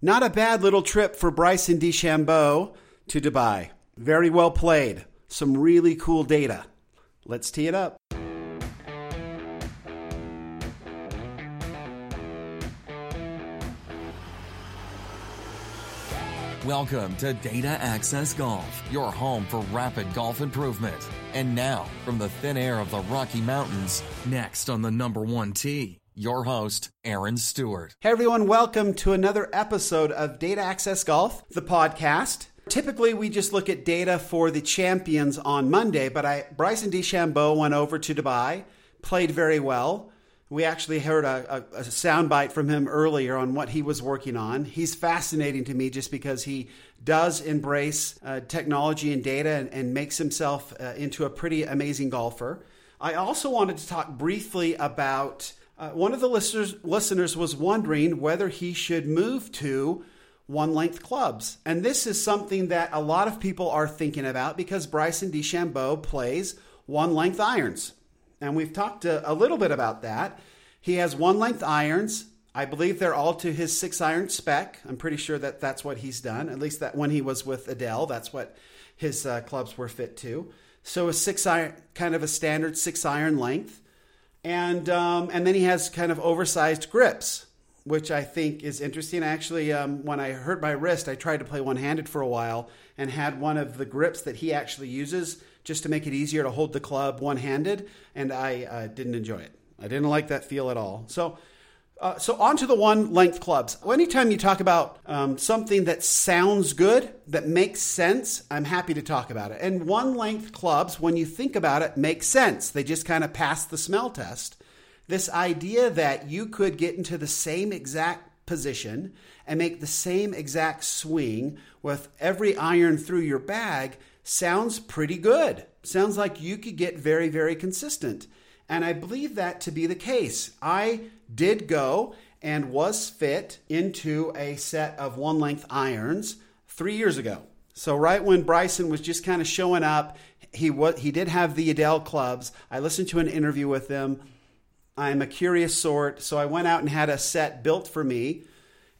Not a bad little trip for Bryson DeChambeau to Dubai. Very well played. Some really cool data. Let's tee it up. Welcome to Data Access Golf, your home for rapid golf improvement. And now, from the thin air of the Rocky Mountains, next on the number one tee, your host, Aaron Stewart. Hey everyone, welcome to another episode of Data Access Golf, the podcast. Typically, we just look at data for the champions on Monday, but I Bryson DeChambeau went over to Dubai, played very well. We actually heard a, a, a soundbite from him earlier on what he was working on. He's fascinating to me just because he does embrace uh, technology and data and, and makes himself uh, into a pretty amazing golfer. I also wanted to talk briefly about uh, one of the listeners, listeners was wondering whether he should move to one length clubs. And this is something that a lot of people are thinking about because Bryson DeChambeau plays one length irons. And we've talked a, a little bit about that. He has one length irons. I believe they're all to his six iron spec. I'm pretty sure that that's what he's done. At least that when he was with Edel, that's what his uh, clubs were fit to. So a six iron, kind of a standard six iron length, and um, and then he has kind of oversized grips, which I think is interesting. Actually, um, when I hurt my wrist, I tried to play one handed for a while and had one of the grips that he actually uses just to make it easier to hold the club one handed, and I uh, didn't enjoy it. I didn't like that feel at all. So, uh, so on to the one length clubs. Anytime you talk about um, something that sounds good, that makes sense, I'm happy to talk about it. And one length clubs, when you think about it, make sense. They just kind of pass the smell test. This idea that you could get into the same exact position and make the same exact swing with every iron through your bag sounds pretty good. Sounds like you could get very, very consistent. And I believe that to be the case. I did go and was fit into a set of one length irons three years ago. So right when Bryson was just kind of showing up, he was he did have the Edel clubs. I listened to an interview with them. I'm a curious sort, so I went out and had a set built for me,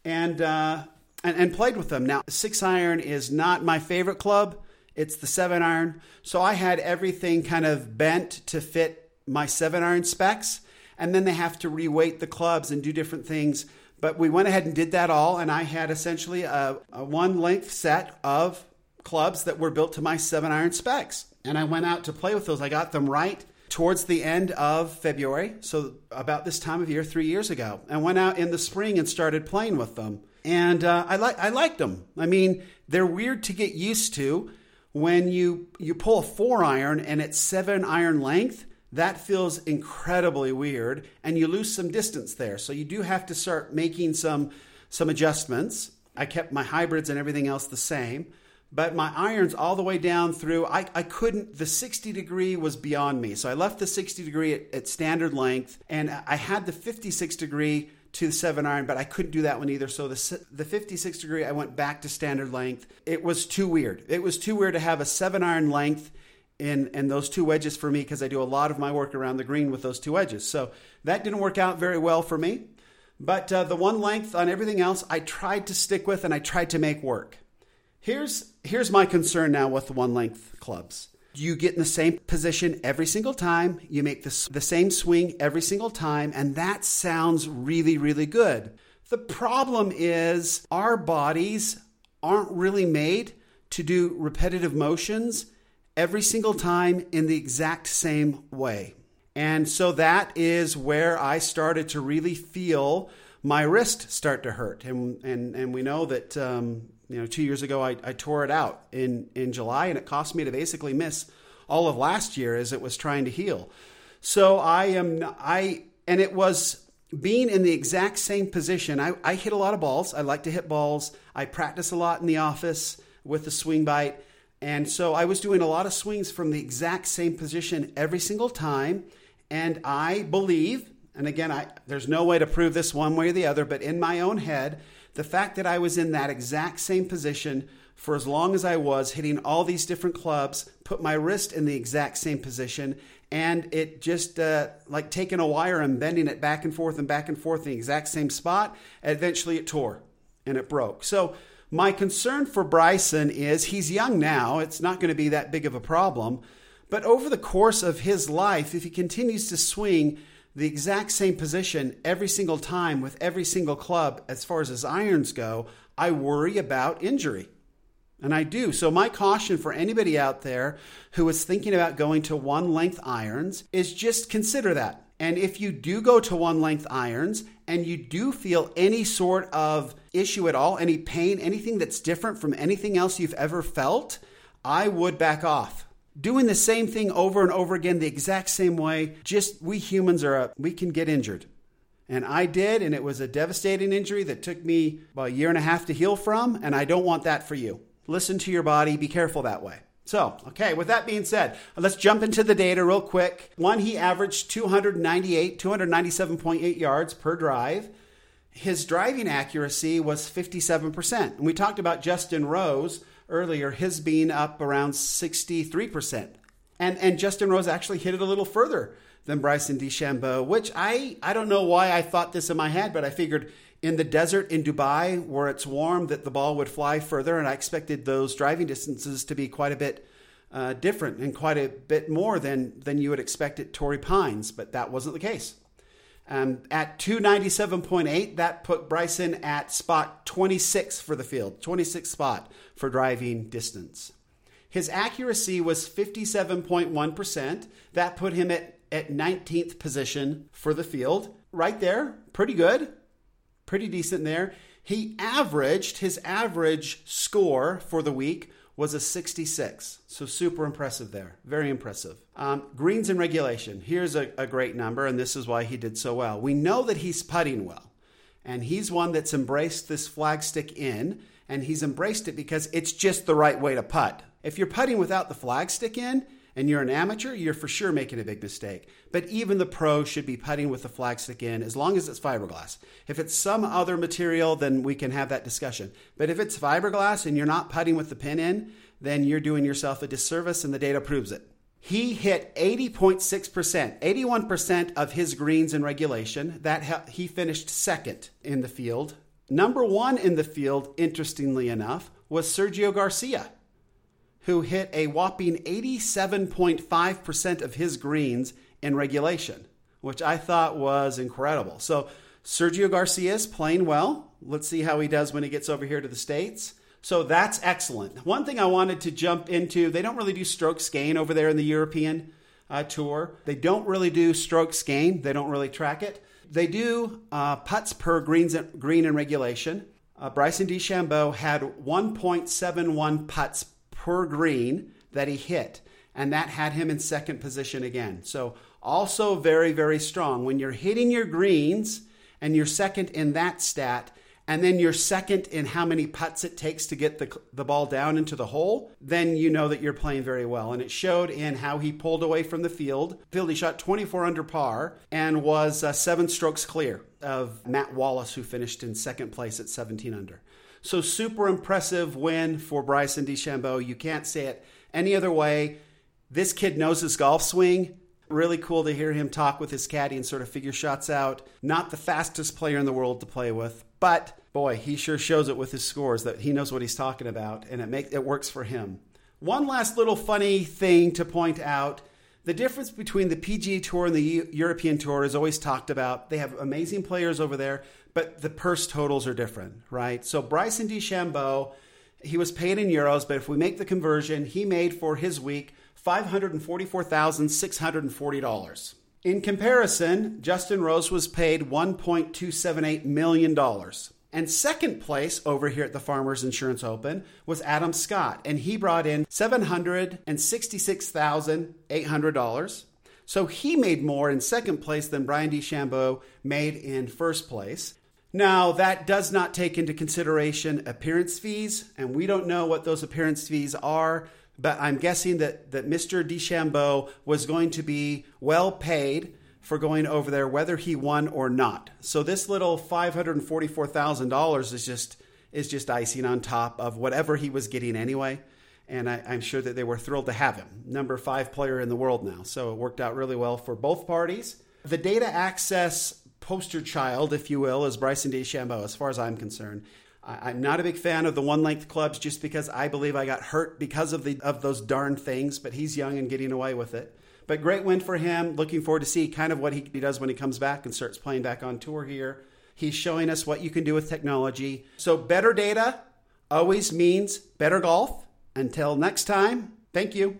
and uh, and, and played with them. Now six iron is not my favorite club. It's the seven iron. So I had everything kind of bent to fit my seven iron specs. And then they have to reweight the clubs and do different things. But we went ahead and did that all. And I had essentially a, a one length set of clubs that were built to my seven iron specs. And I went out to play with those. I got them right towards the end of February. So about this time of year, three years ago. And went out in the spring and started playing with them. And uh, I, like I liked them. I mean, they're weird to get used to when you you pull a four iron and it's seven iron length that feels incredibly weird and you lose some distance there so you do have to start making some some adjustments i kept my hybrids and everything else the same but my irons all the way down through i, I couldn't the 60 degree was beyond me so i left the 60 degree at, at standard length and i had the 56 degree to the seven iron, but I couldn't do that one either. So the the 56 degree, I went back to standard length. It was too weird. It was too weird to have a seven iron length in and those two wedges for me because I do a lot of my work around the green with those two wedges. So that didn't work out very well for me. But uh, the one length on everything else, I tried to stick with and I tried to make work. Here's here's my concern now with the one length clubs. You get in the same position every single time. You make the, the same swing every single time, and that sounds really, really good. The problem is our bodies aren't really made to do repetitive motions every single time in the exact same way. And so that is where I started to really feel my wrist start to hurt. And, and, and we know that um, you know, two years ago, I, I tore it out in, in July, and it cost me to basically miss all of last year as it was trying to heal. So I am, I, and it was being in the exact same position. I, I hit a lot of balls. I like to hit balls. I practice a lot in the office with the SwingByte. And so I was doing a lot of swings from the exact same position every single time. And I believe, and again, I, there's no way to prove this one way or the other, but in my own head, the fact that I was in that exact same position for as long as I was, hitting all these different clubs, put my wrist in the exact same position, and it just uh, like taking a wire and bending it back and forth and back and forth in the exact same spot. Eventually, it tore. and it broke. So my concern for Bryson is he's young now. It's not going to be that big of a problem. But over the course of his life, if he continues to swing the exact same position every single time with every single club as far as his irons go, I worry about injury. And I do. So, my caution for anybody out there who is thinking about going to one length irons is just consider that. And if you do go to one length irons and you do feel any sort of issue at all, any pain, anything that's different from anything else you've ever felt, I would back off. Doing the same thing over and over again the exact same way just we humans are a, we can get injured. And i did and it was a devastating injury that took me about a year and a half to heal from and i don't want that for you. Listen to your body be careful that way so okay with that being said let's jump into the data real quick. One he averaged 298 297.8 yards per drive. His driving accuracy was 57% and we talked about justin rose earlier, his being up around 63%. And, and Justin Rose actually hit it a little further than Bryson DeChambeau, which I, I don't know why I thought this in my head, but I figured in the desert in Dubai where it's warm that the ball would fly further, and I expected those driving distances to be quite a bit uh, different and quite a bit more than, than you would expect at Torrey Pines, but that wasn't the case. Um, at 297.8, that put Bryson at spot 26 for the field, 26th spot for driving distance. His accuracy was 57.1%. That put him at, at 19th position for the field. Right there, pretty good, pretty decent there. He averaged, his average score for the week was a 66. So super impressive there. Very impressive. Um, greens in regulation. Here's a, a great number, and this is why he did so well. We know that he's putting well, and he's one that's embraced this flagstick in, and he's embraced it because it's just the right way to putt. If you're putting without the flagstick in, and you're an amateur, you're for sure making a big mistake. But even the pro should be putting with the flagstick in as long as it's fiberglass. If it's some other material, then we can have that discussion. But if it's fiberglass and you're not putting with the pin in, then you're doing yourself a disservice and the data proves it. He hit 80.6%, 81% of his greens in regulation. That he finished second in the field. Number 1 in the field, interestingly enough, was Sergio Garcia who hit a whopping 87.5% of his greens in regulation, which I thought was incredible. So Sergio Garcia is playing well. Let's see how he does when he gets over here to the States. So that's excellent. One thing I wanted to jump into they don't really do strokes gain over there in the European uh, tour. They don't really do strokes gain, they don't really track it. They do uh, putts per greens, green in regulation. Uh, Bryson DeChambeau had 1.71 putts per green that he hit, and that had him in second position again. So, also very, very strong. When you're hitting your greens and you're second in that stat, and then you're second in how many putts it takes to get the, the ball down into the hole, then you know that you're playing very well. And it showed in how he pulled away from the field. Field, he shot 24 under par and was uh, seven strokes clear of Matt Wallace, who finished in second place at 17 under. So super impressive win for Bryson DeChambeau. You can't say it any other way. This kid knows his golf swing. Really cool to hear him talk with his caddy and sort of figure shots out. Not the fastest player in the world to play with, but boy, he sure shows it with his scores that he knows what he's talking about, and it make it works for him. One last little funny thing to point out. The difference between the PGA Tour and the European Tour is always talked about. They have amazing players over there, but the purse totals are different, right? So Bryson DeChambeau, he was paid in euros, but if we make the conversion, he made for his week $544,640. In comparison, Justin Rose was paid $1.278 million. And second place over here at the Farmers Insurance Open was Adam Scott, and he brought in $766,800. So he made more in second place than Brian DeChambeau made in first place. Now, that does not take into consideration appearance fees, and we don't know what those appearance fees are, but I'm guessing that, that Mr. DeChambeau was going to be well paid for going over there, whether he won or not. So this little $544,000 is just is just icing on top of whatever he was getting anyway. And I, I'm sure that they were thrilled to have him. Number five player in the world now. So it worked out really well for both parties. The data access poster child, if you will, is Bryson DeChambeau, as far as I'm concerned. I, am not a big fan of the one length clubs just because I believe I got hurt because of the of those darn things. But he's young and getting away with it. But great win for him. Looking forward to see kind of what he, he does when he comes back and starts playing back on tour here. He's showing us what you can do with technology. So better data always means better golf. Until next time, thank you.